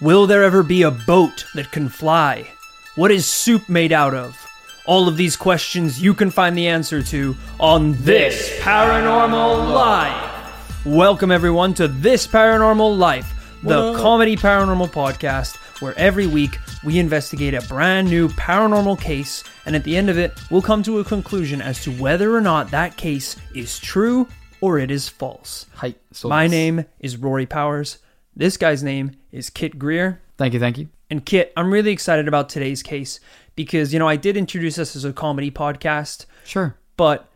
Will there ever be a boat that can fly? What is soup made out of? All of these questions you can find the answer to on This Paranormal Life. Welcome, everyone, to This Paranormal Life, the comedy paranormal podcast where every week we investigate a brand new paranormal case, and at the end of it, we'll come to a conclusion as to whether or not that case is true or it is false. Hi. So My name is Rory Powers. This guy's name is Kit Grier. Thank you. Thank you. And Kit, I'm really excited about today's case because, you know, I did introduce us as a comedy podcast, Sure. but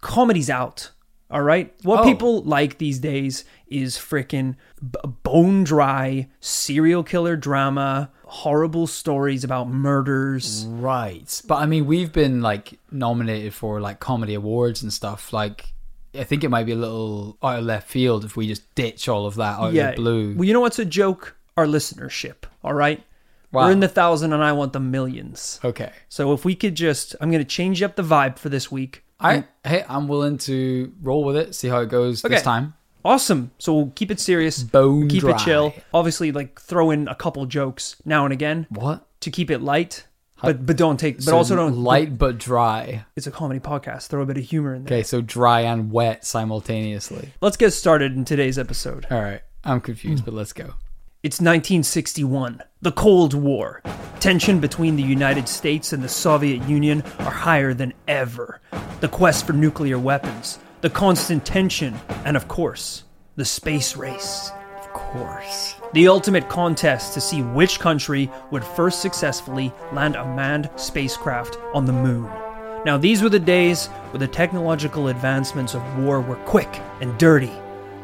comedy's out. All right. What Oh. people like these days is freaking b- bone dry serial killer drama, horrible stories about murders. Right. But I mean, we've been like nominated for like comedy awards and stuff. Like, I think it might be a little out of left field if we just ditch all of that out yeah. of the blue. Well, you know what's a joke? Our listenership. All right. Wow. We're in the thousand and I want the millions. okay. So if we could just, I'm going to change up the vibe for this week. I hey, I'm willing to roll with it. See how it goes Okay. this time. Awesome. So we'll keep it serious. Bone keep dry. it chill. Obviously, like throw in a couple jokes now and again What? to keep it light. But but don't take. But So also don't. light but dry. It's a comedy podcast. Throw a bit of humor in there. Okay, so dry and wet simultaneously. Let's get started in today's episode. All right. I'm confused, hmm. but let's go. It's 1961, the Cold War. Tension between the United States and the Soviet Union are higher than ever. The quest for nuclear weapons, the constant tension, and of course, the space race. Course. The ultimate contest to see which country would first successfully land a manned spacecraft on the moon. Now, these were the days where the technological advancements of war were quick and dirty.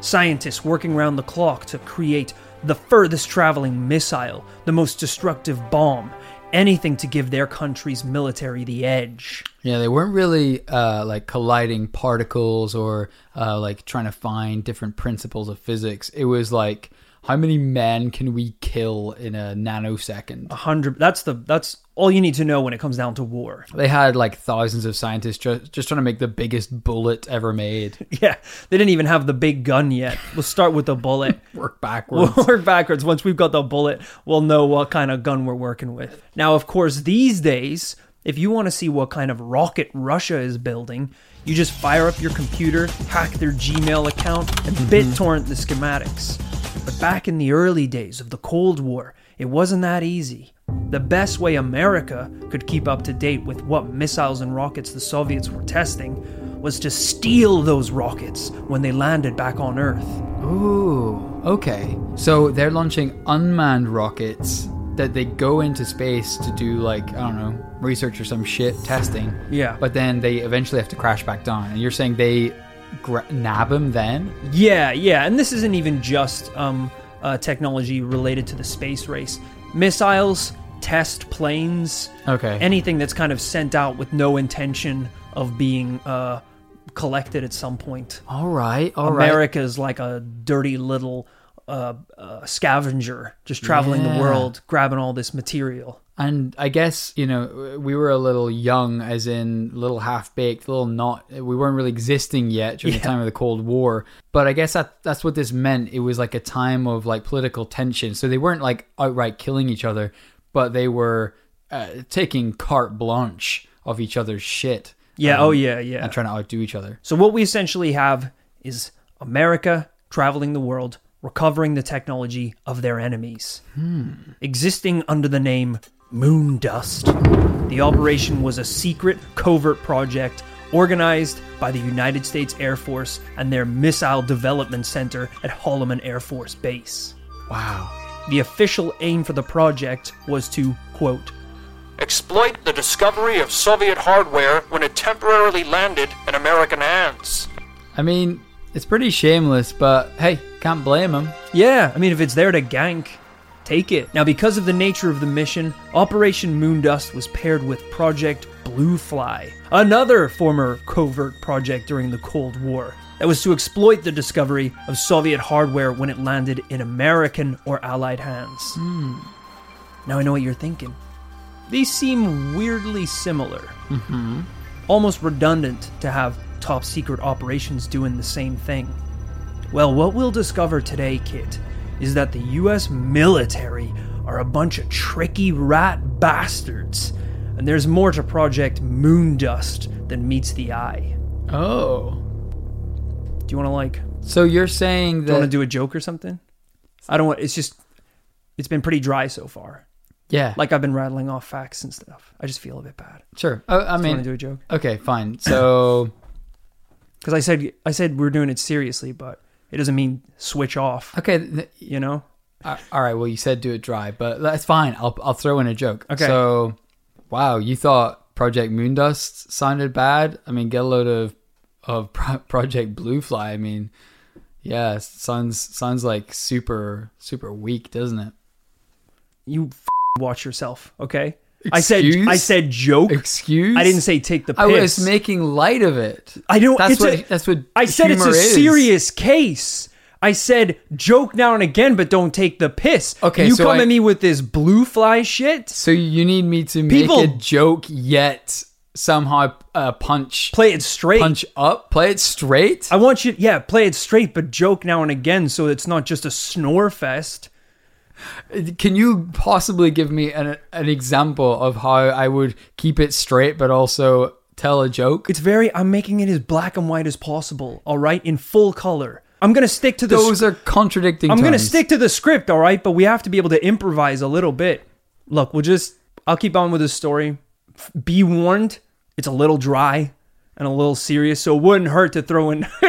Scientists working around the clock to create the furthest traveling missile, the most destructive bomb, anything to give their country's military the edge. Yeah, they weren't really uh, like colliding particles or uh, like trying to find different principles of physics. It was like, how many men can we kill in a nanosecond? A hundred. That's the. That's all you need to know when it comes down to war. They had like thousands of scientists just, just trying to make the biggest bullet ever made. Yeah, they didn't even have the big gun yet. We'll start with the bullet. Work backwards. We'll work backwards. Once we've got the bullet, we'll know what kind of gun we're working with. Now, of course, these days, if you want to see what kind of rocket Russia is building, you just fire up your computer, hack their Gmail account, and mm-hmm. BitTorrent the schematics. But back in the early days of the Cold War, it wasn't that easy. The best way America could keep up to date with what missiles and rockets the Soviets were testing was to steal those rockets when they landed back on Earth. Ooh, okay. So they're launching unmanned rockets that they go into space to do like I don't know research or some shit testing. Yeah. But then they eventually have to crash back down. And you're saying they gra- nab them then? Yeah, yeah, and this isn't even just um, uh, technology related to the space race. Missiles, test planes, Okay. anything that's kind of sent out with no intention of being uh, collected at some point. all right. All right. America's like a dirty little uh, uh, scavenger, just traveling Yeah. the world, grabbing all this material. And I guess you know we were a little young, as in little half baked, little not. We weren't really existing yet during Yeah. the time of the Cold War. But I guess that that's what this meant. It was like a time of like political tension. So they weren't like outright killing each other, but they were uh, taking carte blanche of each other's shit. Yeah, um, oh yeah, yeah. and trying to outdo each other. So what we essentially have is America traveling the world, recovering the technology of their enemies. Hmm. Existing under the name Moon Dust. The operation was a secret, covert project organized by the United States Air Force and their Missile Development Center at Holloman Air Force Base. Wow. The official aim for the project was to, quote, exploit the discovery of Soviet hardware when it temporarily landed in American hands. I mean, it's pretty shameless, but hey, can't blame them. Yeah, I mean, if it's there to gank, take it. Now, because of the nature of the mission, Operation Moondust was paired with Project Blue Fly, another former covert project during the Cold War that was to exploit the discovery of Soviet hardware when it landed in American or Allied hands. Hmm. Now, I know what you're thinking. These seem weirdly similar. Mm-hmm. Almost redundant to have top secret operations doing the same thing. Well, what we'll discover today, Kit, is that the US military are a bunch of tricky rat bastards, and there's more to Project Moondust than meets the eye. Oh. Do you want to like So you're saying do you want to do a joke or something? I don't want it's just it's been pretty dry so far. Yeah. Like I've been rattling off facts and stuff. I just feel a bit bad. sure. Oh, I Do you want mean to do a joke? Okay, fine. So Because I said I said we're doing it seriously, but it doesn't mean switch off. okay, th- You know? Uh, all right. Well, you said do it dry, but that's fine. I'll I'll throw in a joke. Okay. So, wow, you thought Project Moondust sounded bad? I mean, get a load of of Pro- Project Bluefly. I mean, yeah, sounds sounds like super super weak, doesn't it? You f- watch yourself, okay? I said I said joke. Excuse? I didn't say take the piss. I was making light of it. I don't. That's what a- that's what I said. It's a is. serious case. I said joke now and again, but don't take the piss. Okay, you so come I- at me with this blue fly shit. So you need me to make People- a joke yet somehow uh, punch Play it straight. punch up, play it straight. I want you, yeah, play it straight, but joke now and again, so it's not just a snore fest. Can you possibly give me an an example of how I would keep it straight but also tell a joke? It's very. I'm making it as black and white as possible. All right, in full color. I'm gonna stick to the. Those sc- are contradicting. I'm gonna stick to the script. All right, but we have to be able to improvise a little bit. Look, we'll just. I'll keep on with this story. F- Be warned, it's a little dry and a little serious, so it wouldn't hurt to throw in.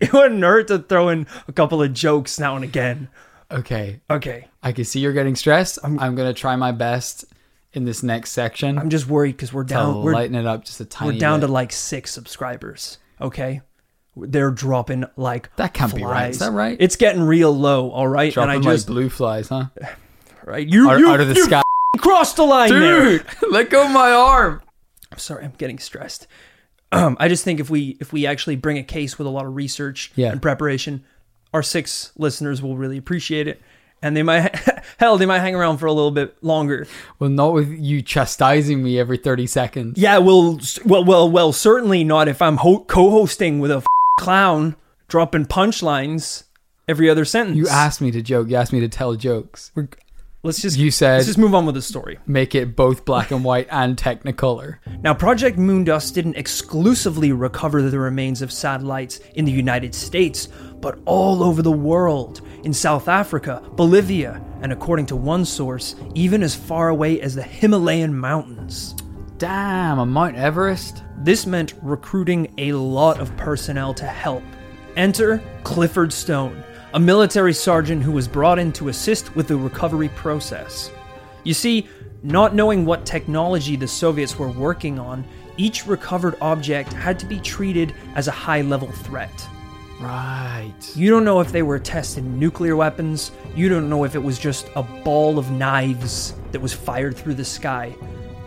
it wouldn't hurt to throw in a couple of jokes now and again. Okay, Okay, I can see you're getting stressed. I'm, gonna try my best in this next section I'm just worried because we're to down. We're lighten it up just a tiny. We're down bit. to like six subscribers. Okay, they're dropping like That can't be right. Is that right? It's getting real low. All right, dropping and I just like blue flies, huh? right. You Out, you, out of the you sky, crossed the line there. let go of my arm. I'm sorry, I'm getting stressed. Um, I just think if we if we actually bring a case with a lot of research Yeah. and preparation, our six listeners will really appreciate it, and they might hell they might hang around for a little bit longer. Well, not with you chastising me every thirty seconds. Yeah, well, well, well, well, certainly not if I'm ho- co-hosting with a f- clown dropping punchlines every other sentence. You asked me to joke. You asked me to tell jokes. Let's just You said let's just move on with the story. make it both black and white and Technicolor. Now, Project Moondust didn't exclusively recover the remains of satellites in the United States, but all over the world, in South Africa, Bolivia, and according to one source, even as far away as the Himalayan mountains. Damn, a Mount Everest. This meant recruiting a lot of personnel to help. Enter Clifford Stone, a military sergeant who was brought in to assist with the recovery process. You see, not knowing what technology the Soviets were working on, each recovered object had to be treated as a high level threat. Right. You don't know if they were testing nuclear weapons, you don't know if it was just a ball of knives that was fired through the sky.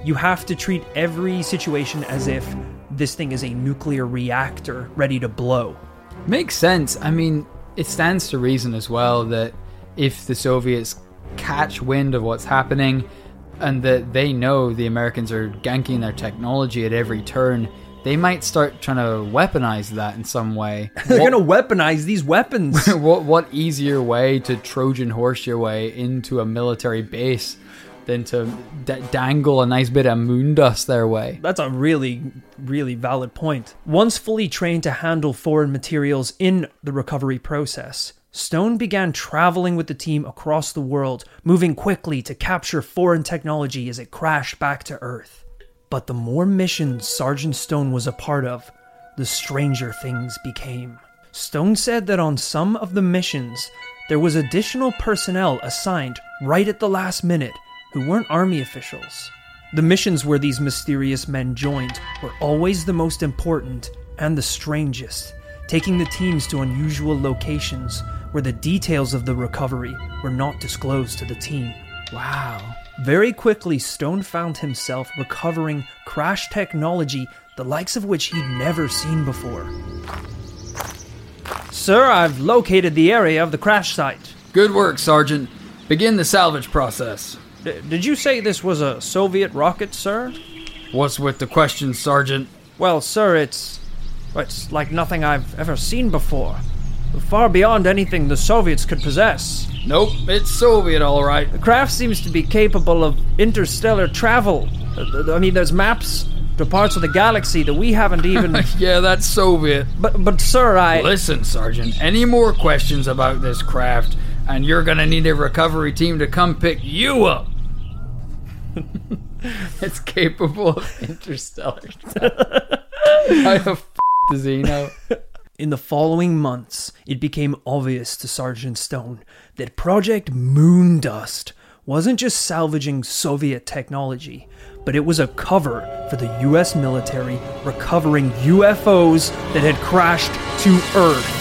You have to treat every situation as if this thing is a nuclear reactor ready to blow. Makes sense. I mean, it stands to reason as well that if the Soviets catch wind of what's happening and that they know the Americans are ganking their technology at every turn, they might start trying to weaponize that in some way. They're What- gonna weaponize these weapons. what what easier way to Trojan horse your way into a military base than to d- dangle a nice bit of moon dust their way? That's a really, really valid point. Once fully trained to handle foreign materials in the recovery process, Stone began traveling with the team across the world, moving quickly to capture foreign technology as it crashed back to Earth. But the more missions Sergeant Stone was a part of, the stranger things became. Stone said that on some of the missions, there was additional personnel assigned right at the last minute who weren't army officials. The missions where these mysterious men joined were always the most important and the strangest, taking the teams to unusual locations where the details of the recovery were not disclosed to the team. Wow. Very quickly, Stone found himself recovering crash technology the likes of which he'd never seen before. Sir, I've located the area of the crash site. Good work, Sergeant. Begin the salvage process. D- did you say this was a Soviet rocket, sir? What's with the question, Sergeant? Well, sir, it's it's like nothing I've ever seen before. far beyond anything the Soviets could possess. Nope, it's Soviet, all right. The craft seems to be capable of interstellar travel. Uh, I mean, there's maps to parts of the galaxy that we haven't even. Yeah, that's Soviet. but, but, sir, I. Listen, Sergeant, any more questions about this craft, and you're gonna need a recovery team to come pick you up. it's capable of interstellar travel. How the f- does he know? In the following months, it became obvious to Sergeant Stone that Project Moondust wasn't just salvaging Soviet technology, but it was a cover for the US military recovering UFOs that had crashed to Earth.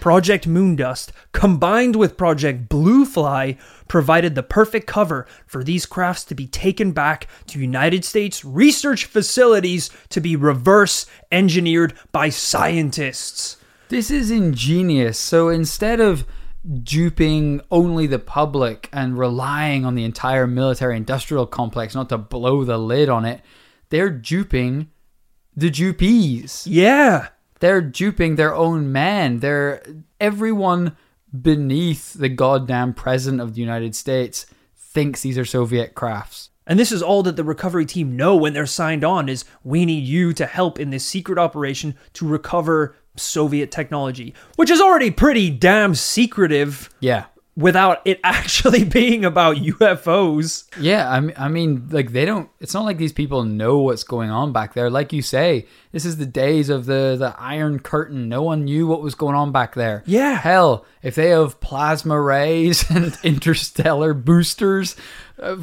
Project Moondust, combined with Project Bluefly, provided the perfect cover for these crafts to be taken back to United States research facilities to be reverse engineered by scientists. This is ingenious. So instead of duping only the public and relying on the entire military industrial complex not to blow the lid on it, they're duping the dupees. Yeah. They're duping their own men. They're everyone beneath the goddamn president of the United States thinks these are Soviet crafts. And this is all that the recovery team know when they're signed on is we need you to help in this secret operation to recover Soviet technology, which is already pretty damn secretive Yeah. Without it actually being about UFOs. Yeah, I mean, I mean, like they don't. It's not like these people know what's going on back there. Like you say, this is the days of the the Iron Curtain. No one knew what was going on back there. Yeah. hell, if they have plasma rays and interstellar boosters, uh,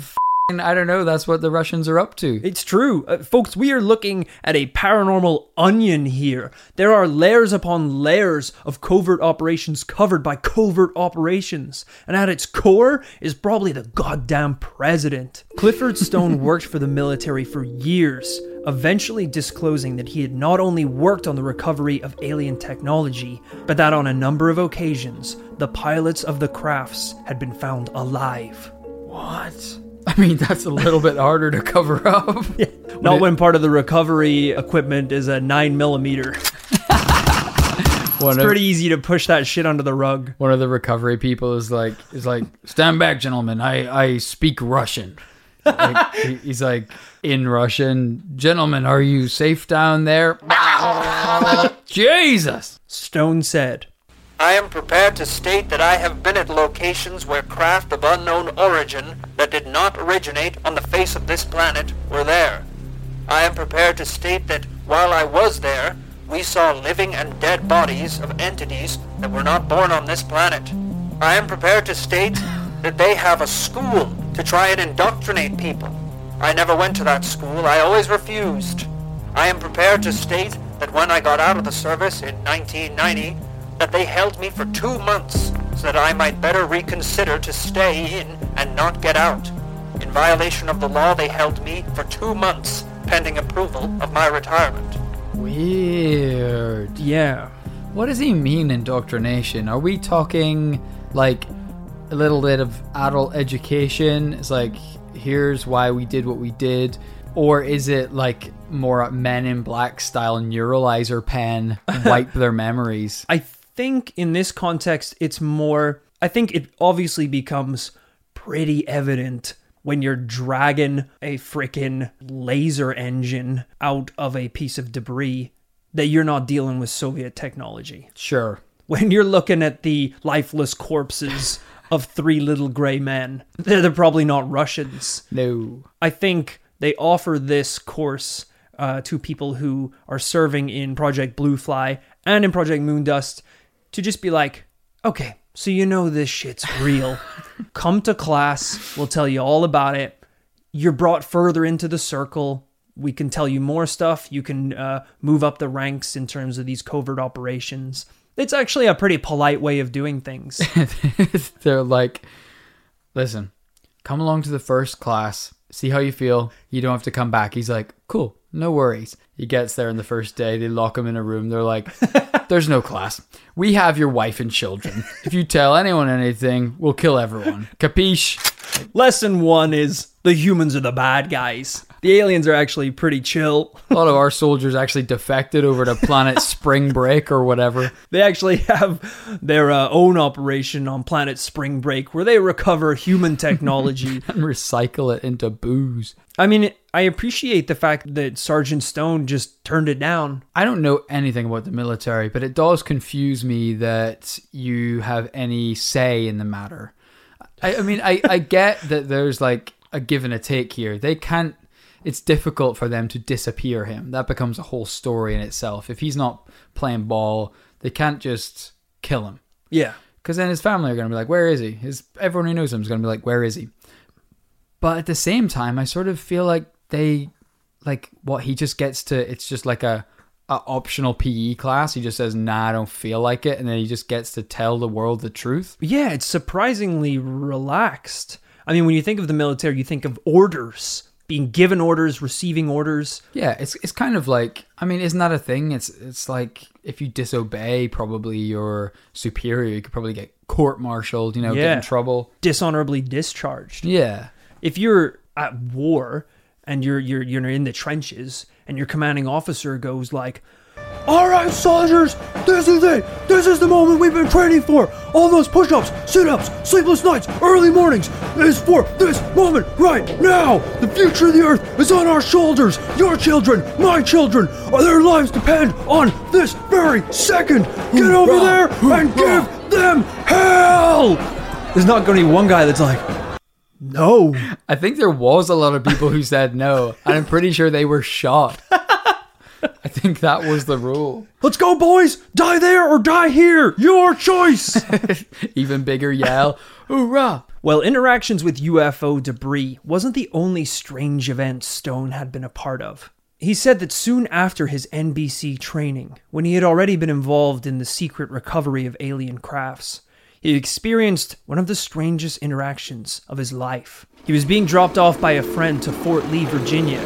I don't know. That's what the Russians are up to. It's true. Uh, folks, we are looking at a paranormal onion here. There are layers upon layers of covert operations covered by covert operations. And at its core is probably the goddamn president. Clifford Stone worked for the military for years, eventually disclosing that he had not only worked on the recovery of alien technology, but that on a number of occasions, the pilots of the crafts had been found alive. What? I mean, that's a little bit harder to cover up. Not when part of the recovery equipment is a 9 millimeter. One It's of, pretty easy to push that shit under the rug. one of the recovery people is like, is like, stand back, gentlemen. I I speak Russian. Like, he's like in Russian, gentlemen. Are you safe down there? Jesus. Stone said, I am prepared to state that I have been at locations where craft of unknown origin that did not originate on the face of this planet were there. I am prepared to state that while I was there, we saw living and dead bodies of entities that were not born on this planet. I am prepared to state that they have a school to try and indoctrinate people. I never went to that school. I always refused. I am prepared to state that when I got out of the service in 1990, that they held me for two months so that I might better reconsider to stay in and not get out. In violation of the law, they held me for two months pending approval of my retirement. Weird. Yeah. What does he mean indoctrination? Are we talking like a little bit of adult education? It's like here's why we did what we did, or is it like more Men in Black style neuralizer pen wipe their memories? I think in this context, it's more. I think it obviously becomes pretty evident when you're dragging a frickin' laser engine out of a piece of debris that you're not dealing with Soviet technology. Sure. When you're looking at the lifeless corpses of three little gray men, they're, they're probably not Russians. No. I think they offer this course uh, to people who are serving in Project Bluefly and in Project Moondust to just be like, okay, so you know this shit's real. Come to class, we'll tell you all about it. You're brought further into the circle. We can tell you more stuff. You can uh, move up the ranks in terms of these covert operations. It's actually a pretty polite way of doing things. They're like, listen, come along to the first class, see how you feel. You don't have to come back. He's like, cool, no worries. He gets there on the first day. They lock him in a room. They're like, there's no class. We have your wife and children. If you tell anyone anything, we'll kill everyone. Capiche? Lesson one is the humans are the bad guys. The aliens are actually pretty chill. A lot of our soldiers actually defected over to planet Spring Break or whatever. They actually have their uh, own operation on planet Spring Break where they recover human technology. and recycle it into booze. I mean, I appreciate the fact that Sergeant Stone just turned it down. I don't know anything about the military, but it does confuse me that you have any say in the matter. I, I mean, I, I get that there's like a give and a take here. They can't, it's difficult for them to disappear him. That becomes a whole story in itself. If he's not playing ball, they can't just kill him. Yeah. Because then his family are going to be like, where is he? His Everyone who knows him is going to be like, where is he? But at the same time, I sort of feel like they, like, what he just gets to, it's just like a, a optional PE class. He just says, nah, I don't feel like it. And then he just gets to tell the world the truth. Yeah, it's surprisingly relaxed. I mean, when you think of the military, you think of orders, being given orders, receiving orders. Yeah, it's it's kind of like I mean, isn't that a thing? It's it's like if you disobey probably your superior, you could probably get court martialed, you know, get in trouble. dishonorably discharged. Yeah. If you're at war and you're you're you're in the trenches and your commanding officer goes like, "All right, soldiers, this is it. This is the moment we've been training for. All those push-ups, sit-ups, sleepless nights, early mornings is for this moment right now. The future of the earth is on our shoulders. Your children, my children, or their lives depend on this very second. Get over there and give them hell." There's not going to be one guy that's like, "No." I think there was a lot of people who said no, and I'm pretty sure they were shot. I think that was the rule. Let's go, boys! Die there or die here! Your choice! Even bigger yell, hoorah! well, interactions with UFO debris wasn't the only strange event Stone had been a part of. He said that soon after his NBC training, when he had already been involved in the secret recovery of alien crafts, he experienced one of the strangest interactions of his life. He was being dropped off by a friend to Fort Lee, Virginia.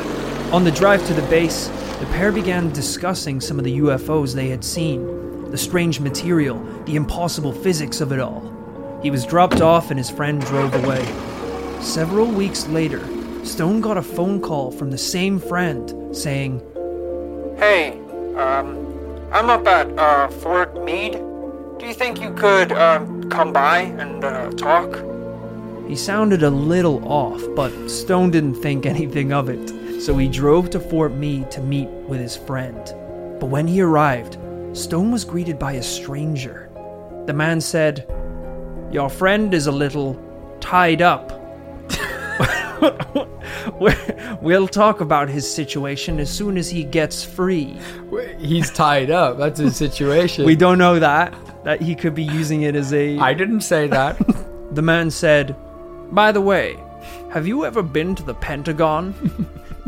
On the drive to the base, the pair began discussing some of the UFOs they had seen, the strange material, the impossible physics of it all. He was dropped off and his friend drove away. Several weeks later, Stone got a phone call from the same friend saying, Hey, um, I'm up at, uh, Fort Meade. Do you think you could, um, come by and, uh, talk? He sounded a little off, but Stone didn't think anything of it, so he drove to Fort Meade to meet with his friend. But when he arrived, Stone was greeted by a stranger. The man said, Your friend is a little tied up. we'll talk about his situation as soon as he gets free. He's tied up. That's his situation. We don't know that, that he could be using it as a. I didn't say that. The man said, By the way, have you ever been to the Pentagon?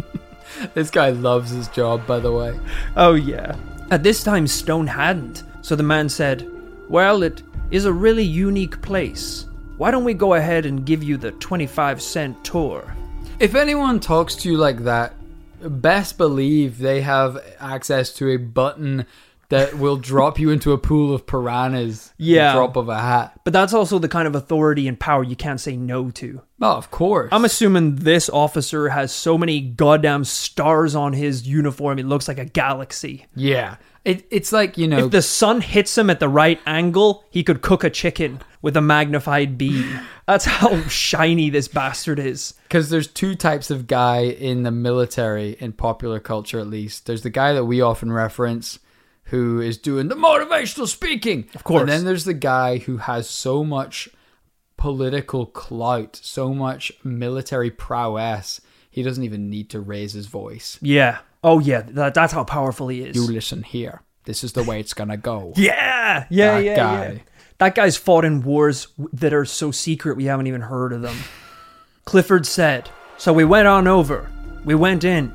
this guy loves his job, by the way. oh, yeah. At this time, Stone hadn't. So the man said, Well, it is a really unique place. Why don't we go ahead and give you the 25 cent tour? If anyone talks to you like that, best believe they have access to a button that will drop you into a pool of piranhas. Yeah. drop of a hat. But that's also the kind of authority and power you can't say no to. Oh, of course. I'm assuming this officer has so many goddamn stars on his uniform, it looks like a galaxy. yeah. It, it's like, you know, If the sun hits him at the right angle, he could cook a chicken with a magnified beam. That's how shiny this bastard is. because there's two types of guy in the military, in popular culture at least. There's the guy that we often reference who is doing the motivational speaking. Of course. And then there's the guy who has so much political clout, so much military prowess, he doesn't even need to raise his voice. Yeah. Oh yeah, that, that's how powerful he is. You listen here. This is the way it's gonna go. yeah, yeah, That yeah, guy. yeah. That guy's fought in wars that are so secret we haven't even heard of them. Clifford said. So we went on over. We went in.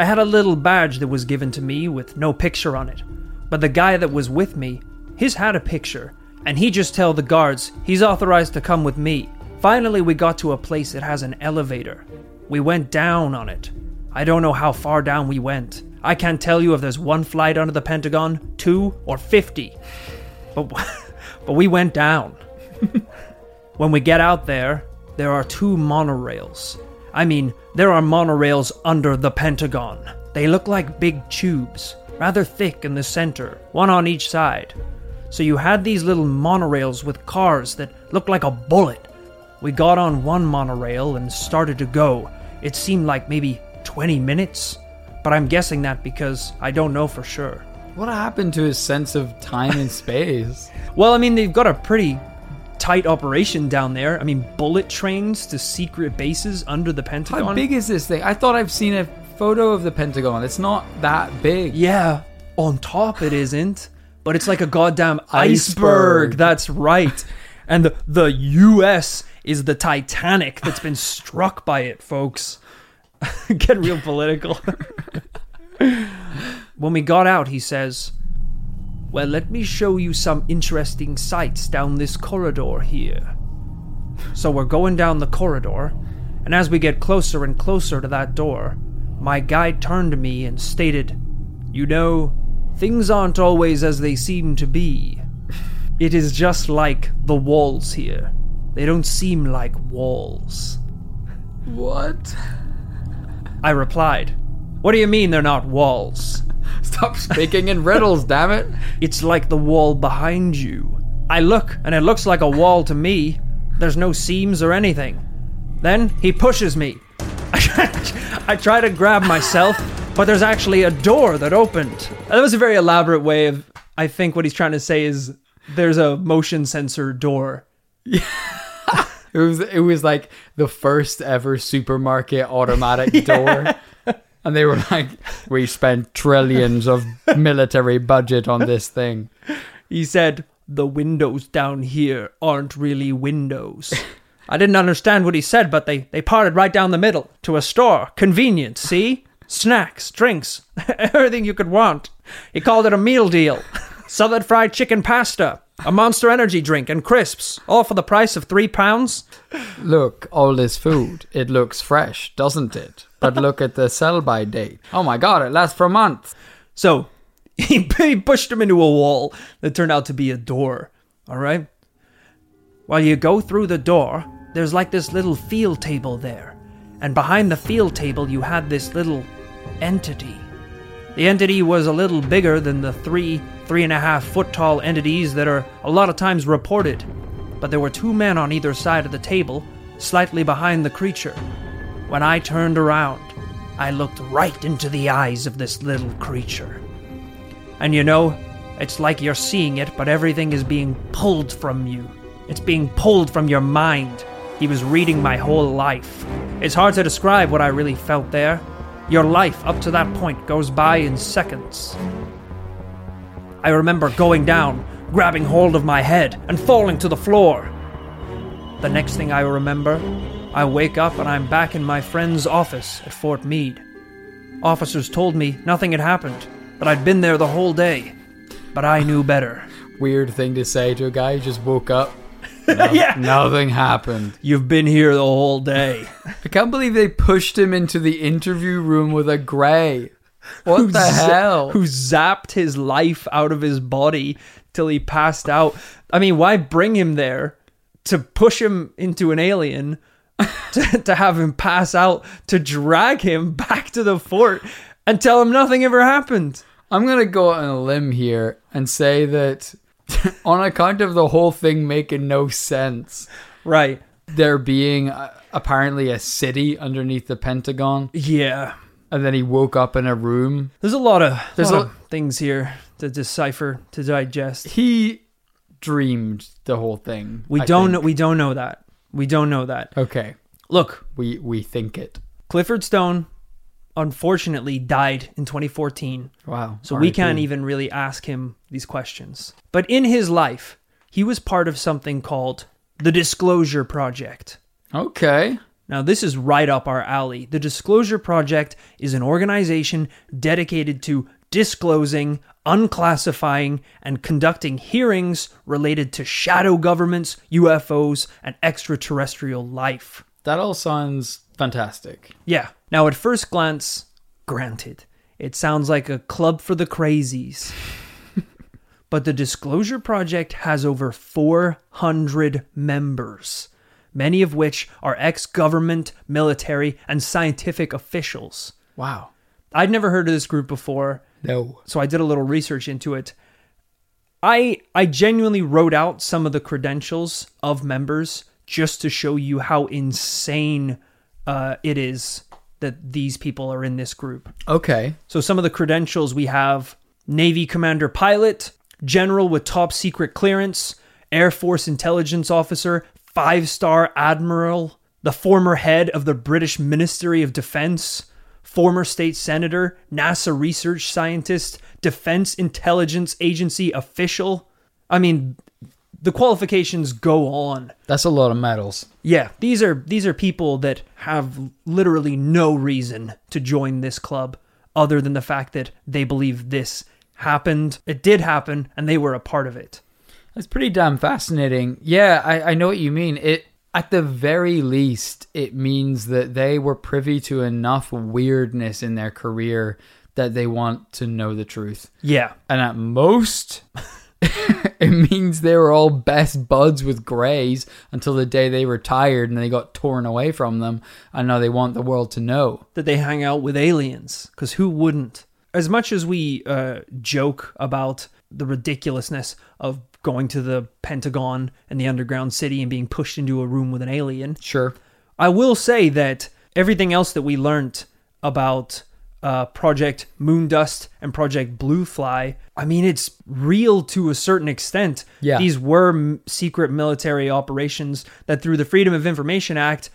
I had a little badge that was given to me with no picture on it. But the guy that was with me, his had a picture, and he just tell the guards he's authorized to come with me. Finally, we got to a place that has an elevator. We went down on it. I don't know how far down we went. I can't tell you if there's one flight under the Pentagon, two, or 50. But, but we went down. when we get out there, there are two monorails. I mean, there are monorails under the Pentagon. They look like big tubes, rather thick in the center, one on each side. So you had these little monorails with cars that looked like a bullet. We got on one monorail and started to go. It seemed like maybe 20 minutes, but I'm guessing that because I don't know for sure. What happened to his sense of time and space? Well, I mean, they've got a pretty tight operation down there. I mean, bullet trains to secret bases under the Pentagon. How big is this thing? I thought I've seen a photo of the Pentagon. It's not that big. Yeah, on top it isn't, but it's like a goddamn Iceberg. iceberg. That's right. And the, the US is the Titanic that's been struck by it, folks. Get real political. when we got out, he says, Well, let me show you some interesting sights down this corridor here. So we're going down the corridor, and as we get closer and closer to that door, my guide turned to me and stated, You know, things aren't always as they seem to be. It is just like the walls here. They don't seem like walls. What? I replied, What do you mean they're not walls? Stop speaking in riddles, damn it. It's like the wall behind you. I look, and it looks like a wall to me. There's no seams or anything. Then he pushes me. I try to grab myself, but there's actually a door that opened. That was a very elaborate way of, I think what he's trying to say is there's a motion sensor door. It was it was like the first ever supermarket automatic door. And they were like, we spent trillions of military budget on this thing. He said, The windows down here aren't really windows. I didn't understand what he said, but they, they parted right down the middle to a store. Convenient, see? Snacks, drinks, everything you could want. He called it a meal deal. Southern fried chicken pasta, a monster energy drink, and crisps, all for the price of three pounds. Look, all this food, it looks fresh, doesn't it? But look at the sell by date. Oh my god, it lasts for a month. So he, he pushed him into a wall that turned out to be a door. All right? While you go through the door, there's like this little field table there. And behind the field table, you had this little entity. The entity was a little bigger than the three, three and a half foot tall entities that are a lot of times reported. But there were two men on either side of the table, slightly behind the creature. When I turned around, I looked right into the eyes of this little creature. And you know, it's like you're seeing it, but everything is being pulled from you. It's being pulled from your mind. He was reading my whole life. It's hard to describe what I really felt there. Your life up to that point goes by in seconds. I remember going down, grabbing hold of my head, and falling to the floor. The next thing I remember, I wake up and I'm back in my friend's office at Fort Meade. Officers told me nothing had happened, that I'd been there the whole day. But I knew better. Weird thing to say to a guy who just woke up. No- Yeah. Nothing happened. You've been here the whole day. I can't believe they pushed him into the interview room with a grey. What the hell? Who zapped his life out of his body till he passed out. I mean, why bring him there to push him into an alien, to, to have him pass out, to drag him back to the fort and tell him nothing ever happened? I'm gonna go on a limb here and say that on account of the whole thing making no sense, Right. there being uh, apparently a city underneath the Pentagon, Yeah. and then he woke up in a room. There's a lot of there's a- lot of things here to decipher, to digest. He dreamed the whole thing. We I don't think. know we don't know that. We don't know that. Okay, Look, we we think it. Clifford Stone unfortunately died in 2014. Wow. So we RIP. can't even really ask him these questions. But in his life, he was part of something called the Disclosure Project. Okay. Now, this is right up our alley. The Disclosure Project is an organization dedicated to disclosing, unclassifying, and conducting hearings related to shadow governments, UFOs, and extraterrestrial life. That all sounds fantastic. Yeah. Now, at first glance, granted, it sounds like a club for the crazies. but the Disclosure Project has over 400 members. many of which are ex government, military, and scientific officials. Wow. I'd never heard of this group before, No. so I did a little research into it. I I genuinely wrote out some of the credentials of members just to show you how insane uh, it is that these people are in this group. Okay. So some of the credentials we have Navy Commander Pilot, General with top secret clearance, Air Force Intelligence Officer, five star Admiral, the former head of the British Ministry of Defense, former state senator, NASA research scientist, Defense Intelligence Agency official. I mean, the qualifications go on. That's a lot of medals. Yeah, these are these are people that have literally no reason to join this club other than the fact that they believe this happened. It did happen and they were a part of it. That's pretty damn fascinating. Yeah, I, I know what you mean. It at the very least, it means that they were privy to enough weirdness in their career that they want to know the truth. Yeah. And at most, it means they were all best buds with Greys until the day they retired and they got torn away from them. And now they want the world to know. That they hang out with aliens cuz who wouldn't? As much as we uh, joke about the ridiculousness of going to the Pentagon and the underground city and being pushed into a room with an alien, Sure. I will say that everything else that we learned about uh, Project Moondust and Project Bluefly, I mean, it's real to a certain extent. Yeah. These were m- secret military operations that, through the Freedom of Information Act,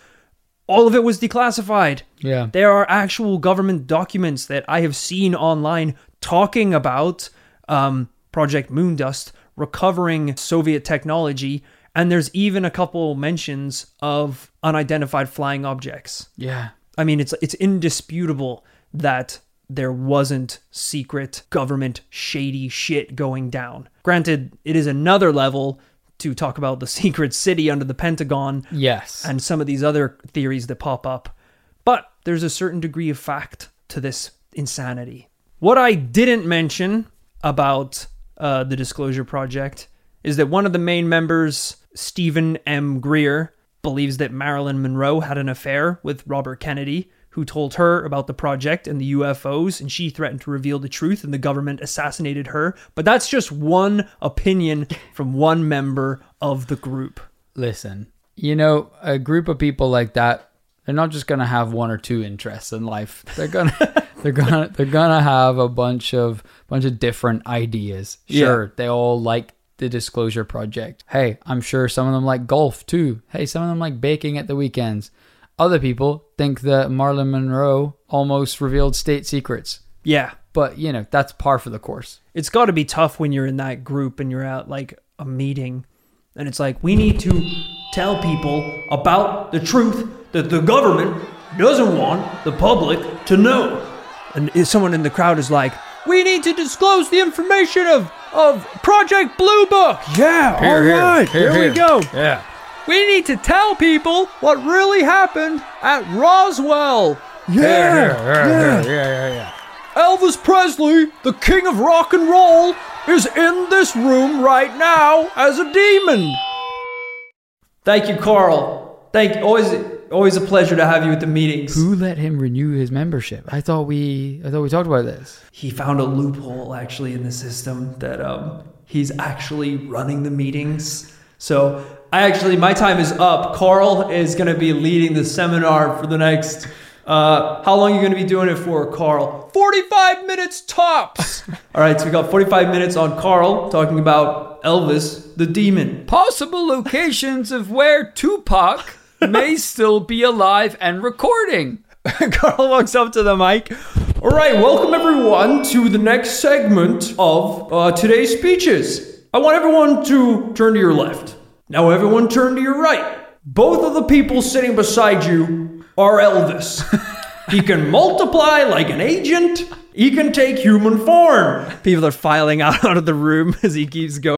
all of it was declassified. Yeah. There are actual government documents that I have seen online talking about um, Project Moondust recovering Soviet technology, and there's even a couple mentions of unidentified flying objects. Yeah. I mean, it's it's indisputable that there wasn't secret government shady shit going down. Granted, it is another level to talk about the secret city under the Pentagon Yes. and some of these other theories that pop up. But there's a certain degree of fact to this insanity. What I didn't mention about uh, the Disclosure Project is that one of the main members, Stephen M. Greer, believes that Marilyn Monroe had an affair with Robert Kennedy, who told her about the project and the UFOs, and she threatened to reveal the truth, and the government assassinated her. But that's just one opinion from one member of the group. Listen, you know, a group of people like that, they're not just gonna have one or two interests in life. They're gonna they're gonna they're gonna have a bunch of bunch of different ideas. Sure, they all like the disclosure project. Hey, I'm sure some of them like golf too. Hey, some of them like baking at the weekends. Other people think that Marilyn Monroe almost revealed state secrets. Yeah, But, you know, that's par for the course. it's got to be tough when you're in that group and you're at like a meeting and it's like we need to tell people about the truth that the government doesn't want the public to know and someone in the crowd is like we need to disclose the information of of project blue book yeah all right here, we go Yeah. we need to tell people what really happened at roswell yeah yeah, yeah, yeah. Elvis Presley, the king of rock and roll, is in this room right now as a demon. Thank you, Carl. Thank oh, always always a pleasure to have you at the meetings. Who let him renew his membership? I thought we I thought we talked about this. He found a loophole actually in the system that um he's actually running the meetings. So I actually my time is up. Carl is going to be leading the seminar for the next uh, how long are you going to be doing it for, Carl? 45 minutes tops. All right, so we got 45 minutes on Carl talking about Elvis the demon. Possible locations of where Tupac may still be alive and recording. Carl walks up to the mic. All right, welcome everyone to the next segment of uh, today's speeches. I want everyone to turn to your left. Now, everyone turn to your right. Both of the people sitting beside you are Elvis. he can multiply like an agent. He can take human form. People are filing out, out of the room as he keeps going.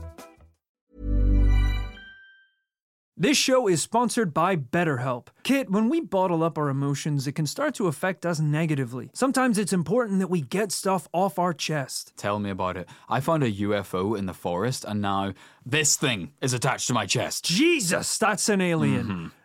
This show is sponsored by BetterHelp. Kit, when we bottle up our emotions, it can start to affect us negatively. Sometimes it's important that we get stuff off our chest. Tell me about it. I found a UFO in the forest, and now this thing is attached to my chest. Jesus, that's an alien. Mm-hmm.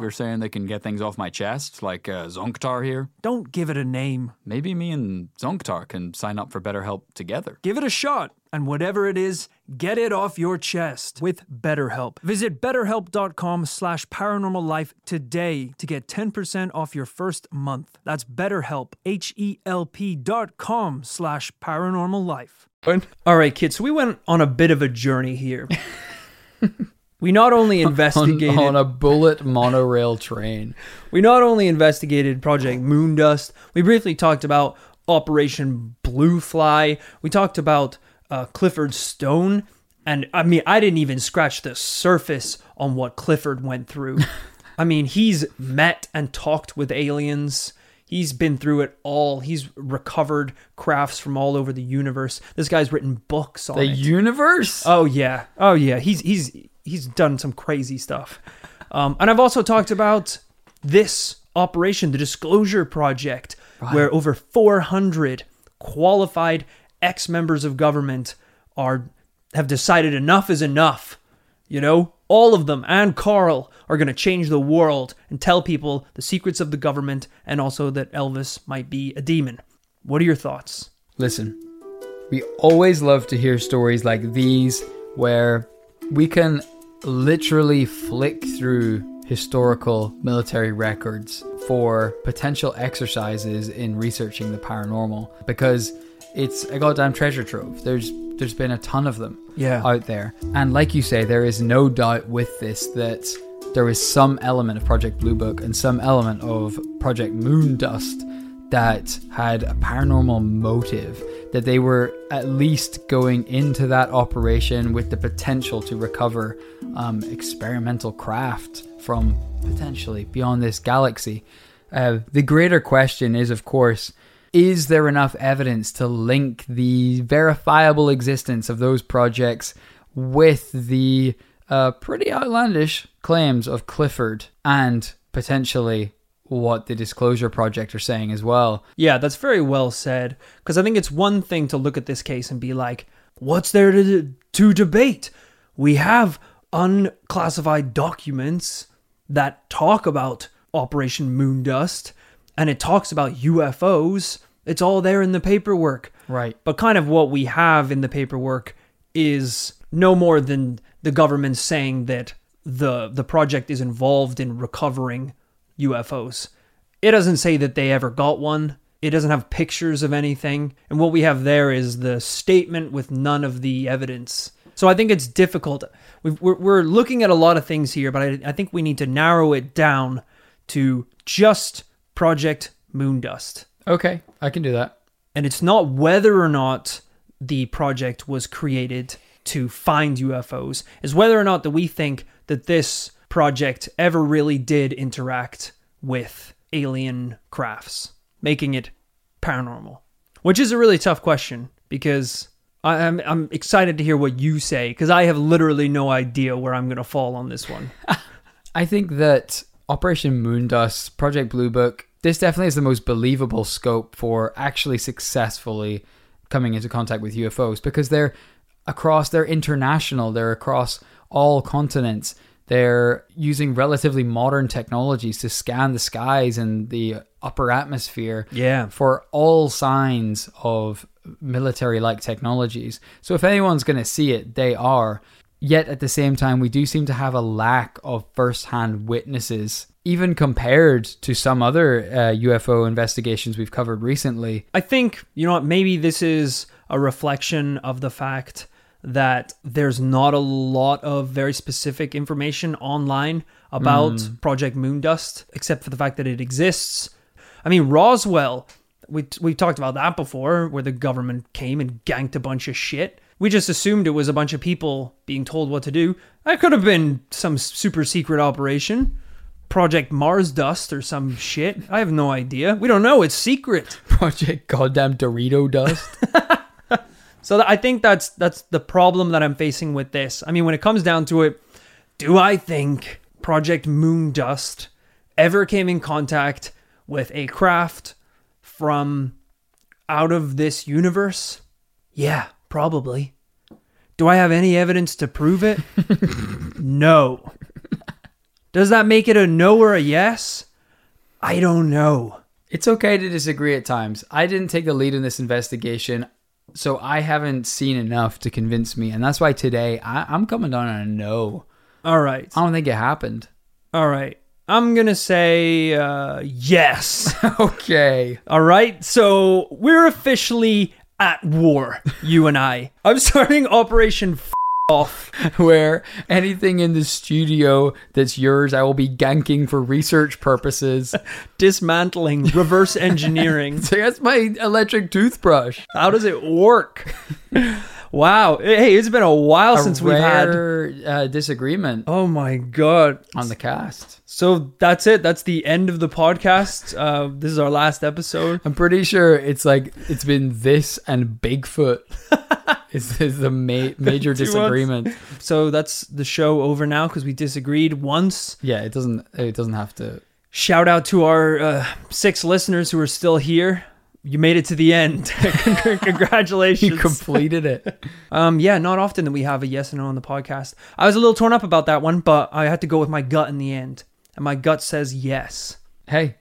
You're saying they can get things off my chest, like uh, Zonktar here? Don't give it a name. Maybe me and Zonktar can sign up for BetterHelp together. Give it a shot, and whatever it is, get it off your chest with BetterHelp. Visit betterhelp.com slash paranormal today to get 10% off your first month. That's betterhelp, H-E-L-P dot com slash paranormal life. All right, kids, so we went on a bit of a journey here. we not only investigated... on a bullet monorail train. We not only investigated Project Moondust, we briefly talked about Operation Blue Fly. We talked about uh, Clifford Stone. And I mean, I didn't even scratch the surface on what Clifford went through. I mean, he's met and talked with aliens. He's been through it all. He's recovered crafts from all over the universe. This guy's written books on The it. universe? Oh yeah, oh yeah. He's he's he's done some crazy stuff. Um, and I've also talked about this operation, the Disclosure Project, where over 400 qualified ex-members of government are have decided enough is enough. You know, all of them and Carl are going to change the world and tell people the secrets of the government and also that Elvis might be a demon. What are your thoughts? Listen, we always love to hear stories like these where we can literally flick through historical military records for potential exercises in researching the paranormal because it's a goddamn treasure trove. There's there's been a ton of them Yeah. out there. And like you say, there is no doubt with this that there is some element of Project Blue Book and some element of Project Moondust that had a paranormal motive, that they were at least going into that operation with the potential to recover um, experimental craft from potentially beyond this galaxy. Uh, the greater question is, of course, is there enough evidence to link the verifiable existence of those projects with the uh, pretty outlandish claims of Clifford and potentially what the Disclosure Project are saying as well? Yeah, that's very well said. Because I think it's one thing to look at this case and be like, what's there to, to debate? We have unclassified documents that talk about Operation Moondust, and it talks about UFOs. It's all there in the paperwork. Right. But kind of what we have in the paperwork is no more than the government saying that the the project is involved in recovering UFOs. It doesn't say that they ever got one. It doesn't have pictures of anything. And what we have there is the statement with none of the evidence. So I think it's difficult. We've, we're, we're looking at a lot of things here, but I, I think we need to narrow it down to just Project Moondust. Okay, I can do that. And it's not whether or not the project was created to find UFOs, is whether or not that we think that this project ever really did interact with alien crafts, making it paranormal. which is a really tough question because I'm I'm excited to hear what you say because I have literally no idea where I'm gonna fall on this one. I think that Operation Moondust, Project Blue Book, this definitely is the most believable scope for actually successfully coming into contact with UFOs because they're across, they're international, they're across all continents. They're using relatively modern technologies to scan the skies and the upper atmosphere Yeah. for all signs of military like technologies. So if anyone's going to see it, they are. Yet at the same time, we do seem to have a lack of first hand witnesses, even compared to some other uh, UFO investigations we've covered recently. I think, you know what, maybe this is a reflection of the fact that there's not a lot of very specific information online about hmm. Project Moondust, except for the fact that it exists. I mean, Roswell, we, we talked about that before, where the government came and ganked a bunch of shit. We just assumed it was a bunch of people being told what to do. That could have been some super secret operation. Project Mars Dust or some shit. I have no idea. We don't know. It's secret. Project Goddamn Dorito Dust. So I think that's that's the problem that I'm facing with this. I mean, when it comes down to it, do I think Project Moondust ever came in contact with a craft from out of this universe? Yeah, probably. Do I have any evidence to prove it? no. Does that make it a no or a yes? I don't know. It's okay to disagree at times. I didn't take the lead in this investigation, so I haven't seen enough to convince me. And that's why today I, I'm coming down on a no. All right. I don't think it happened. All right. I'm going to say uh, yes. Okay. All right. So we're officially at war, you and I. I'm starting Operation F- Off. Where anything in the studio that's yours, I will be ganking for research purposes. Dismantling, reverse engineering. So that's my electric toothbrush. How does it work? Wow. Hey, it's been a while A since we've had. uh, disagreement Oh my God. on the cast. So that's it. That's the end of the podcast. Uh, this is our last episode. I'm pretty sure it's like it's been this and Bigfoot. Is, is the ma- major disagreement. So that's the show over now because we disagreed once. Yeah, it doesn't. It doesn't have to. Shout out to our uh, six listeners who are still here. You made it to the end. Congratulations. You completed it. um, yeah, not often that we have a yes and no on the podcast. I was a little torn up about that one, but I had to go with my gut in the end. And my gut says yes. Hey,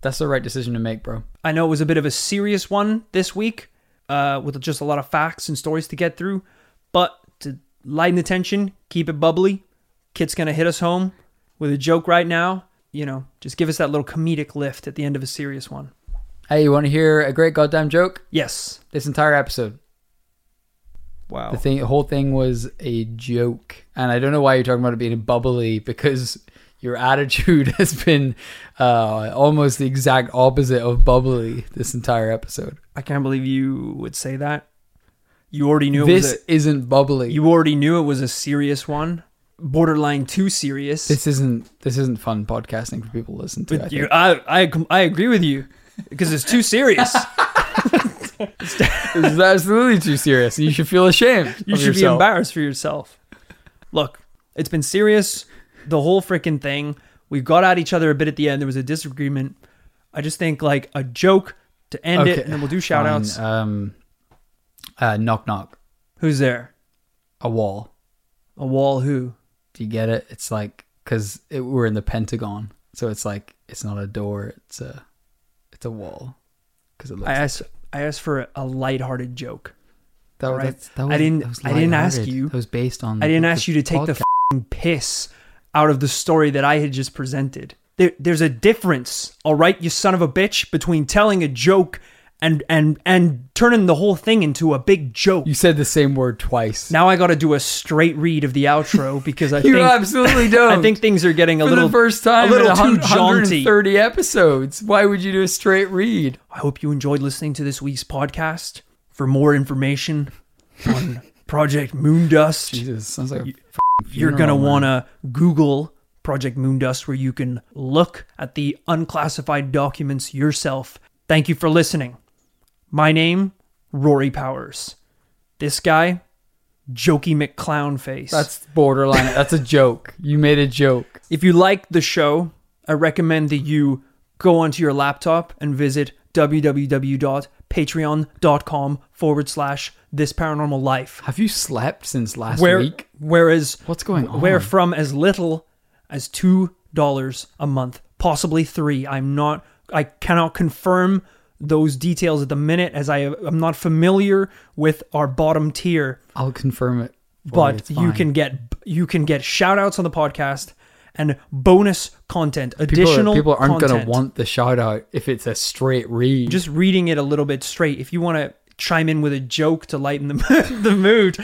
that's the right decision to make, bro. I know it was a bit of a serious one this week, uh, with just a lot of facts and stories to get through. But to lighten the tension, keep it bubbly, Kit's gonna hit us home with a joke right now. You know, just give us that little comedic lift at the end of a serious one. Hey, you want to hear a great goddamn joke? Yes. This entire episode, Wow. the thing, the whole thing was a joke, and I don't know why you're talking about it being bubbly because your attitude has been uh, almost the exact opposite of bubbly this entire episode. I can't believe you would say that. You already knew it This was isn't bubbly. you already knew it was a serious one, borderline too serious. this isn't this isn't fun podcasting for people to listen to. I you. I, I, I agree with you because it's too serious. it's absolutely too serious. You should feel ashamed. You should be embarrassed for yourself. Look, it's been serious, the whole freaking thing. We got at each other a bit at the end. There was a disagreement. I just think like a joke to end it, and then we'll do shout outs. Um, uh, knock knock. Who's there? A wall. A wall who? Do you get it? It's like because it, we're in the Pentagon, so it's like it's not a door. It's a it's a wall. Because it looks. I asked I asked for a lighthearted joke. that, alright. that's- that I was- didn't- that was I didn't ask you. That was based on. I didn't the- ask you to take the podcast. fing piss out of the story that I had just presented. There, there's a difference, all right, you son of a bitch, between telling a joke and and and turning the whole thing into a big joke. You said the same word twice. Now I got to do a straight read of the outro because I you think absolutely don't. I think things are getting a for little the first time a little too 100 jaunty. 130 episodes. Why would you do a straight read? I hope you enjoyed listening to this week's podcast. For more information on Project Moondust, Jesus, sounds like a you're gonna want to Google Project Moondust, where you can look at the unclassified documents yourself. Thank you for listening. My name, Rory Powers. This guy, Jokey McClown face. That's borderline. That's a joke. You made a joke. If you like the show, I recommend that you go onto your laptop and visit www.patreon.com forward slash this paranormal life. Have you slept since last Where, week? whereas What's going on? where from as little as two dollars a month, possibly three. I'm not. I cannot confirm those details at the minute, as I am not familiar with our bottom tier. I'll confirm it. But you can get you can get shout outs on the podcast and bonus content, People, additional are, people aren't going to want the shout out if it's a straight read. just reading it a little bit straight. If you want to chime in with a joke to lighten the the mood,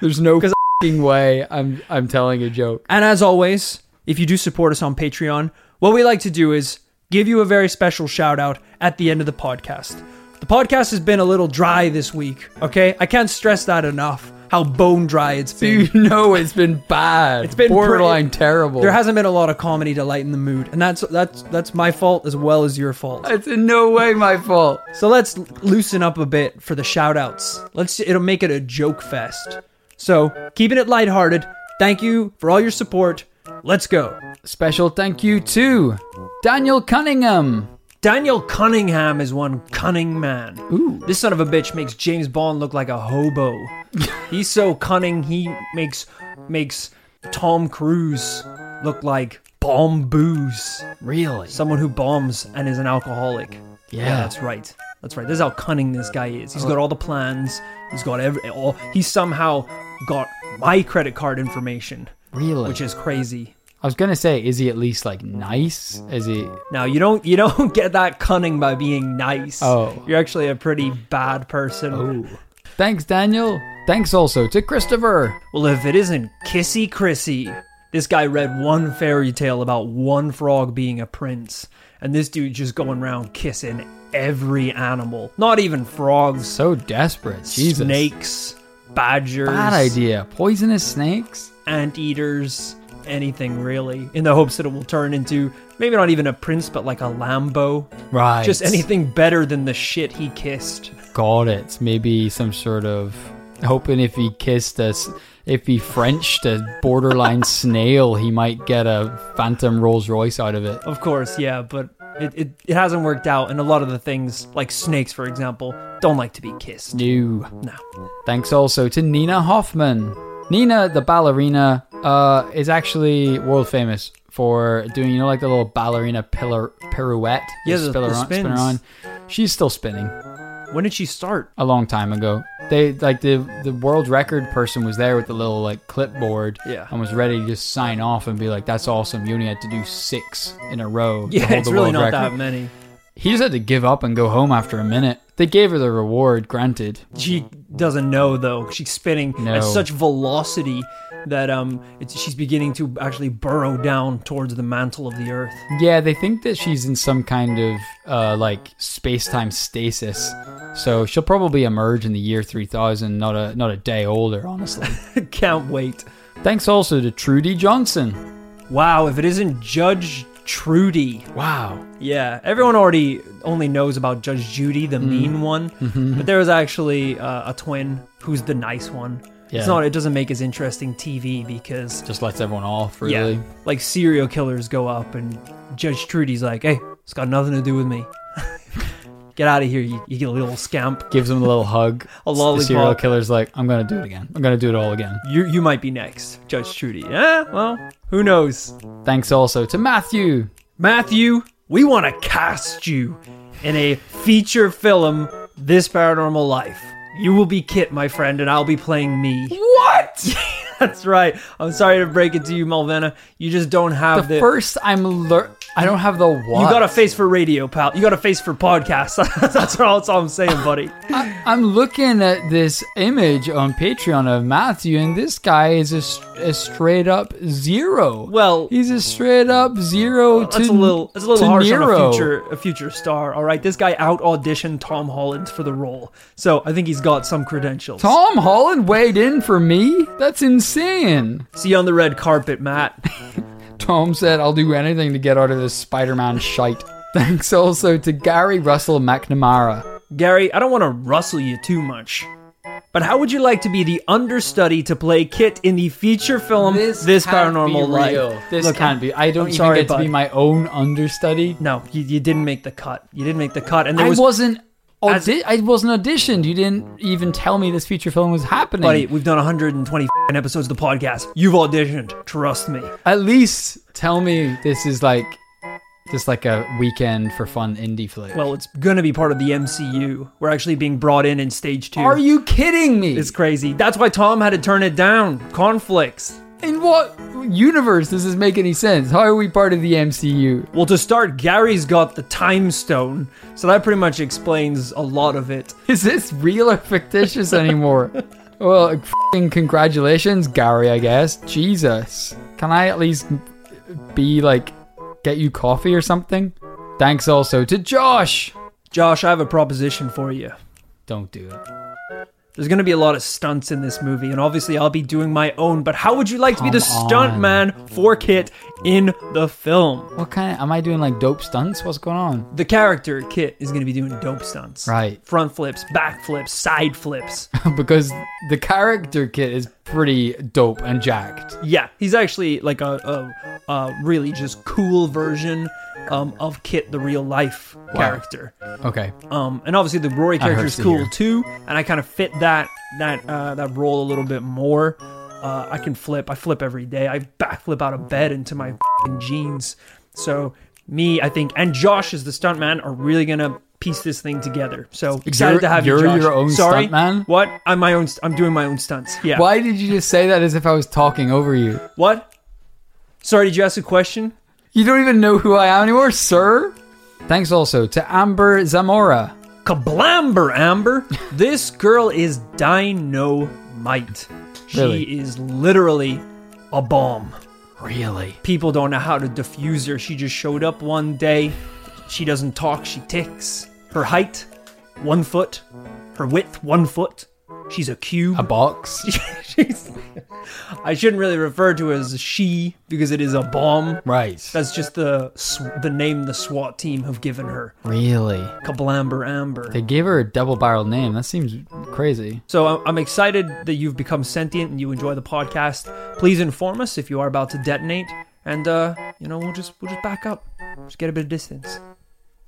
There's no way I'm I'm telling a joke. And as always, if you do support us on Patreon, what we like to do is give you a very special shout out at the end of the podcast. The podcast has been a little dry this week, okay? I can't stress that enough. How bone dry it's been. You know it's been bad. It's been borderline pretty- terrible. There hasn't been a lot of comedy to lighten the mood, and that's that's that's my fault as well as your fault. it's in no way my fault. So let's loosen up a bit for the shout outs. Let's it'll make it a joke fest. So, keeping it lighthearted. Thank you for all your support. Let's go. Special thank you to Daniel Cunningham. Daniel Cunningham is one cunning man. Ooh. This son of a bitch makes James Bond look like a hobo. He's so cunning he makes makes Tom Cruise look like bomb booze. Really? Someone who bombs and is an alcoholic. Yeah. that's right. That's right. This is how cunning this guy is. He's oh. got all the plans. He's got every all he somehow got my credit card information, Really? which is crazy. I was gonna say, is he at least like nice? Is he? Now you don't you don't get that cunning by being nice. Oh. You're actually a pretty bad person. Oh. Thanks, Daniel. Thanks also to Christopher. Well, if it isn't Kissy Chrissy, this guy read one fairy tale about one frog being a prince, and this dude just going around kissing every animal. Not even frogs, So desperate. Jesus. snakes, badgers, Bad idea. Poisonous snakes. anteaters, anything really, in the hopes that it will turn into maybe not even a prince, but like a Lambo. Right. Just anything better than the shit he kissed. Got it. Maybe some sort of hoping if he kissed us, if he Frenched a borderline snail, he might get a Phantom Rolls Royce out of it. Of course, yeah, but it, it, it hasn't worked out, and a lot of the things, like snakes, for example, don't like to be kissed. No. No. Thanks also to Nina Hoffman. Nina, the ballerina, uh, is actually world famous for doing, you know, like the little ballerina pillar pirouette. Yeah, the- the around- spin spins. around. She's still spinning. When did she start? a long time ago. They like the the world record person was there with the little like clipboard Yeah. and was ready to just sign off and be like, "That's awesome. You only had to do six in a row." Yeah, it's really not record." that many. He just had to give up and go home after a minute. They gave her the reward, granted. She doesn't know though. She's spinning No. at such velocity that um, it's, she's beginning to actually burrow down towards the mantle of the earth. Yeah, they think that she's in some kind of uh, like space time stasis, so she'll probably emerge in the year three thousand, not a not a day older, honestly. Can't wait. Thanks also to Trudy Johnson. Wow, if it isn't Judge Trudy. Wow, Yeah, everyone already only knows about Judge Judy, Mm. the mean one, Mm-hmm. but there was actually uh, a twin who's the nice one. Yeah. It's not. It doesn't make as interesting TV because just lets everyone off, really. yeah, like serial killers go up, and Judge Trudy's like, "Hey, it's got nothing to do with me. Get out of here, you, you little scamp. gives him a little hug. A The serial killer's like, I'm gonna do it again. I'm gonna do it all again. You you might be next, Judge Trudy. Yeah, well, who knows? Thanks also to Matthew. Matthew, we want to cast you in a feature film, This Paranormal Life. You will be Kit, my friend, and I'll be playing me. What? That's right. I'm sorry to break it to you, Malvena. You just don't have the the. first I'm lear- I don't have the what. you got a face for radio, pal. You got a face for podcasts. that's all, that's all I'm saying, buddy. I'm looking at this image on Patreon of Matthew, and this guy is a, a straight up zero. Well, he's a straight up zero uh, to that's a little that's a little to harsh Nero. on a future a future star. All right, this guy out auditioned Tom Holland for the role, so I think he's got some credentials. Tom Holland weighed in for me. That's insane. See you on the red carpet, Matt. Tom said, I'll do anything to get out of this Spider Man shite. Thanks also to Gary Russell McNamara. Gary, I don't want to rustle you too much. But how would you like to be the understudy to play Kit in the feature film This, can't Paranormal be Life? real. This Look, can't be. I don't even sorry, get to be my own understudy. No, you, you didn't make the cut. You didn't make the cut, and there I was, wasn't. Audi- I wasn't auditioned. You didn't even tell me this feature film was happening. buddy. We've done 120 f***ing episodes of the podcast. You've auditioned. Trust me. At least tell me this is like just like a weekend for fun indie flick. Well, it's gonna be part of the MCU. We're actually being brought in in stage two. are you kidding me? It's crazy. That's why Tom had to turn it down. Conflicts. In what universe does this make any sense? How are we part of the MCU? Well, to start, Gary's got the time stone, so that pretty much explains a lot of it. Is this real or fictitious anymore? well, fing congratulations, Gary, I guess. Jesus. Can I at least be like, get you coffee or something? Thanks also to Josh. Josh, I have a proposition for you. Don't do it. There's gonna be a lot of stunts in this movie, and obviously I'll be doing my own. But how would you like to be the Come stunt on. man for Kit in the film? What kind of, am I doing like dope stunts? What's going on? The character Kit is gonna be doing dope stunts. Right. Front flips, back flips, side flips. because the character kit is pretty dope and jacked. yeah, he's actually like a, a, a really just cool version um, of Kit, the real life character. Okay. Um, and obviously the Rory character is cool too, and I kind of fit that that uh, that role a little bit more. Uh, I can flip. I flip every day. I backflip out of bed into my fing jeans. So me, I think, and Josh is the stuntman are really gonna piece this thing together. So excited You're- to have you're you, Josh. your own Sorry, stuntman? What? I'm my own. I'm doing my own stunts. Yeah. Why did you just say that as if I was talking over you? What? Sorry, did you ask a question? You don't even know who I am anymore, sir? Thanks also to Amber Zamora. Kablamber, Amber. this girl is dynamite. She Really? is literally a bomb. Really? People don't know how to diffuse her. She just showed up one day. She doesn't talk, she ticks. Her height, one foot. Her width, one foot. She's a cube. A box? She's- I shouldn't really refer to her as she because it is a bomb. right. That's just the sw- the name the SWAT team have given her. Really? Kablamber Amber. They gave her a double barrel name. That seems crazy. So I'm excited that you've become sentient and you enjoy the podcast. Please inform us if you are about to detonate, and uh, you know we'll just we'll just back up, just get a bit of distance.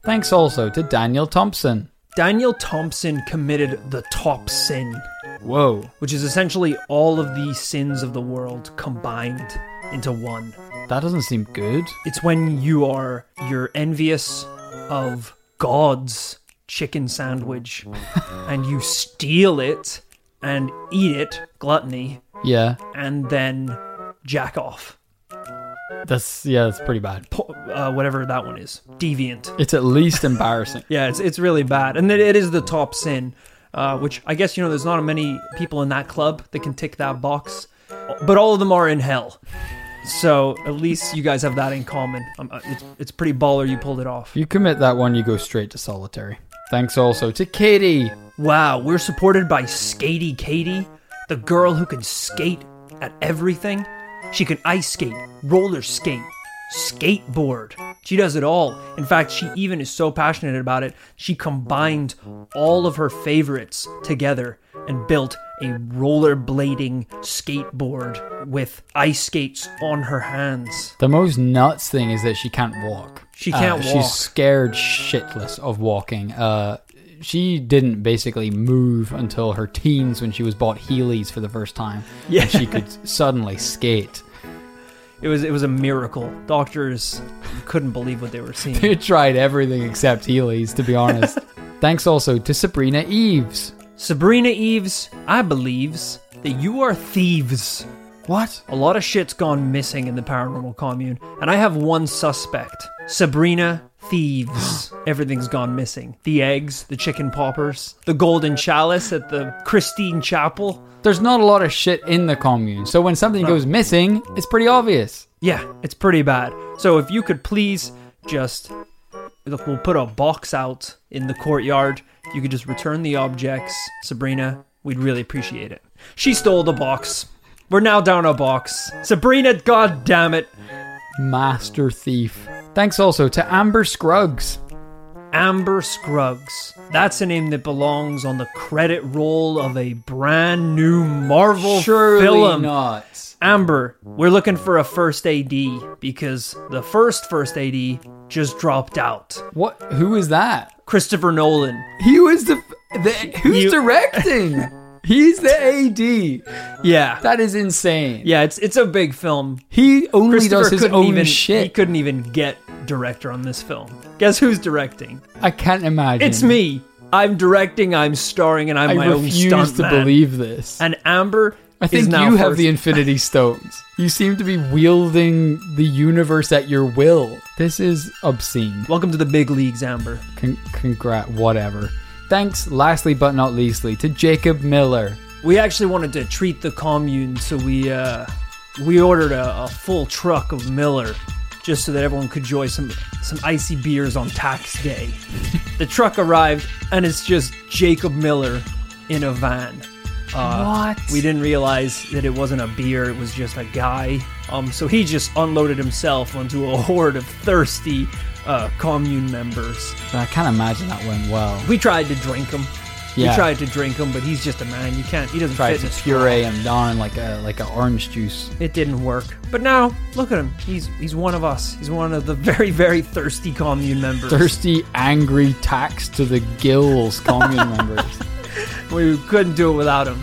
Thanks also to Daniel Thompson. Daniel Thompson committed the top sin, Whoa. which is essentially all of the sins of the world combined into one. That doesn't seem good. It's when you are you're envious of God's chicken sandwich, and you steal it and eat it, gluttony, Yeah. and then jack off. That's yeah, that's pretty bad. po- uh, whatever that one is, deviant. It's at least embarrassing. Yeah, it's it's really bad, and it, it is the top sin, uh, which I guess you know there's not many people in that club that can tick that box, but all of them are in hell. So at least you guys have that in common. Um, uh, it's it's pretty baller you pulled it off. If you commit that one, you go straight to solitary. Thanks also to Katie. Wow, we're supported by Skatey Katie, the girl who can skate at everything. She can ice skate, roller skate, skateboard. She does it all. In fact, she even is so passionate about it, she combined all of her favorites together and built a rollerblading skateboard with ice skates on her hands. The most nuts thing is that she can't walk. She can't Uh, walk. She's scared shitless of walking. Uh, she didn't basically move until her teens when she was bought Heelys for the first time. Yeah. And she could suddenly skate. It was it was a miracle. Doctors couldn't believe what they were seeing. They tried everything except Heelys, to be honest. Thanks also to Sabrina Eves. Sabrina Eves, I believes that you are thieves. What? A lot of shit's gone missing in the paranormal commune, and I have one suspect Sabrina Thieves. Everything's gone missing. The eggs, the chicken poppers, the golden chalice at the Christine Chapel. There's not a lot of shit in the commune, so when something goes missing, it's pretty obvious. Yeah, it's pretty bad. So if you could please just. Look, we'll put a box out in the courtyard. If you could just return the objects, Sabrina, we'd really appreciate it. She stole the box. We're now down a box. Sabrina, god damn it. Master thief. Thanks also to Amber Scruggs. Amber Scruggs. That's a name that belongs on the credit roll of a brand new Marvel Surely film. not. Amber, we're looking for a first AD because the first first AD just dropped out. What? Who is that? Christopher Nolan. He was the. the who's You- directing? He's the AD. Yeah. That is insane. yeah, it's it's a big film. He only Christopher does his couldn't own even shit. he couldn't even get director on this film. Guess who's directing? I can't imagine. It's me. I'm directing, I'm starring, and I'm I my own refuse to believe this. And Amber I think now you have first. the Infinity Stones. You seem to be wielding the universe at your will. This is obscene. Welcome to the big leagues, Amber. Con- congrat, whatever. Thanks, lastly but not leastly, to Jacob Miller. We actually wanted to treat the commune, so we uh, we ordered a, a full truck of Miller, just so that everyone could enjoy some some icy beers on tax day. the truck arrived, and it's just Jacob Miller in a van. Uh, What? We didn't realize that it wasn't a beer; it was just a guy. Um, so he just unloaded himself onto a horde of thirsty uh, commune members. I can't imagine that went well. We tried to drink him. Yeah. We tried to drink him, but he's just a man. You can't. He doesn't Tried fit to in a straw. puree him down like a like a orange juice. It didn't work. But now, look at him. He's he's one of us. He's one of the very very thirsty commune members. Thirsty, angry, tax to the gills commune members. We couldn't do it without him.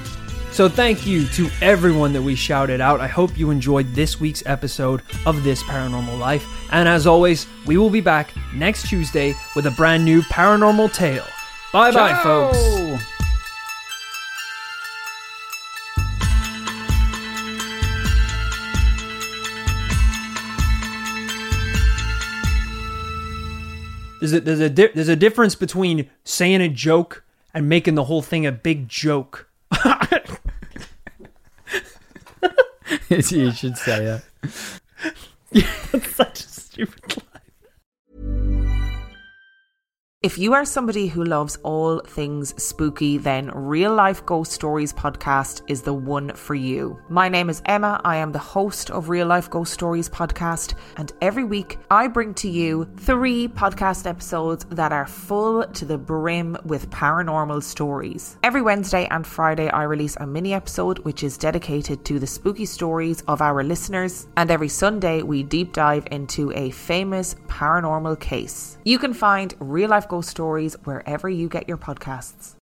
So thank you to everyone that we shouted out. I hope you enjoyed this week's episode of This Paranormal Life. And as always, we will be back next Tuesday with a brand new paranormal tale. Bye bye, folks. There's a, there's a di- there's a difference between saying a joke and making the whole thing a big joke. you should say that. Such a stupid lie. If you are somebody who loves all things spooky, then Real Life Ghost Stories podcast is the one for you. My name is Emma. I am the host of Real Life Ghost Stories podcast, and every week I bring to you three podcast episodes that are full to the brim with paranormal stories. Every Wednesday and Friday, I release a mini episode which is dedicated to the spooky stories of our listeners, and every Sunday we deep dive into a famous paranormal case. You can find Real Life Stories wherever you get your podcasts.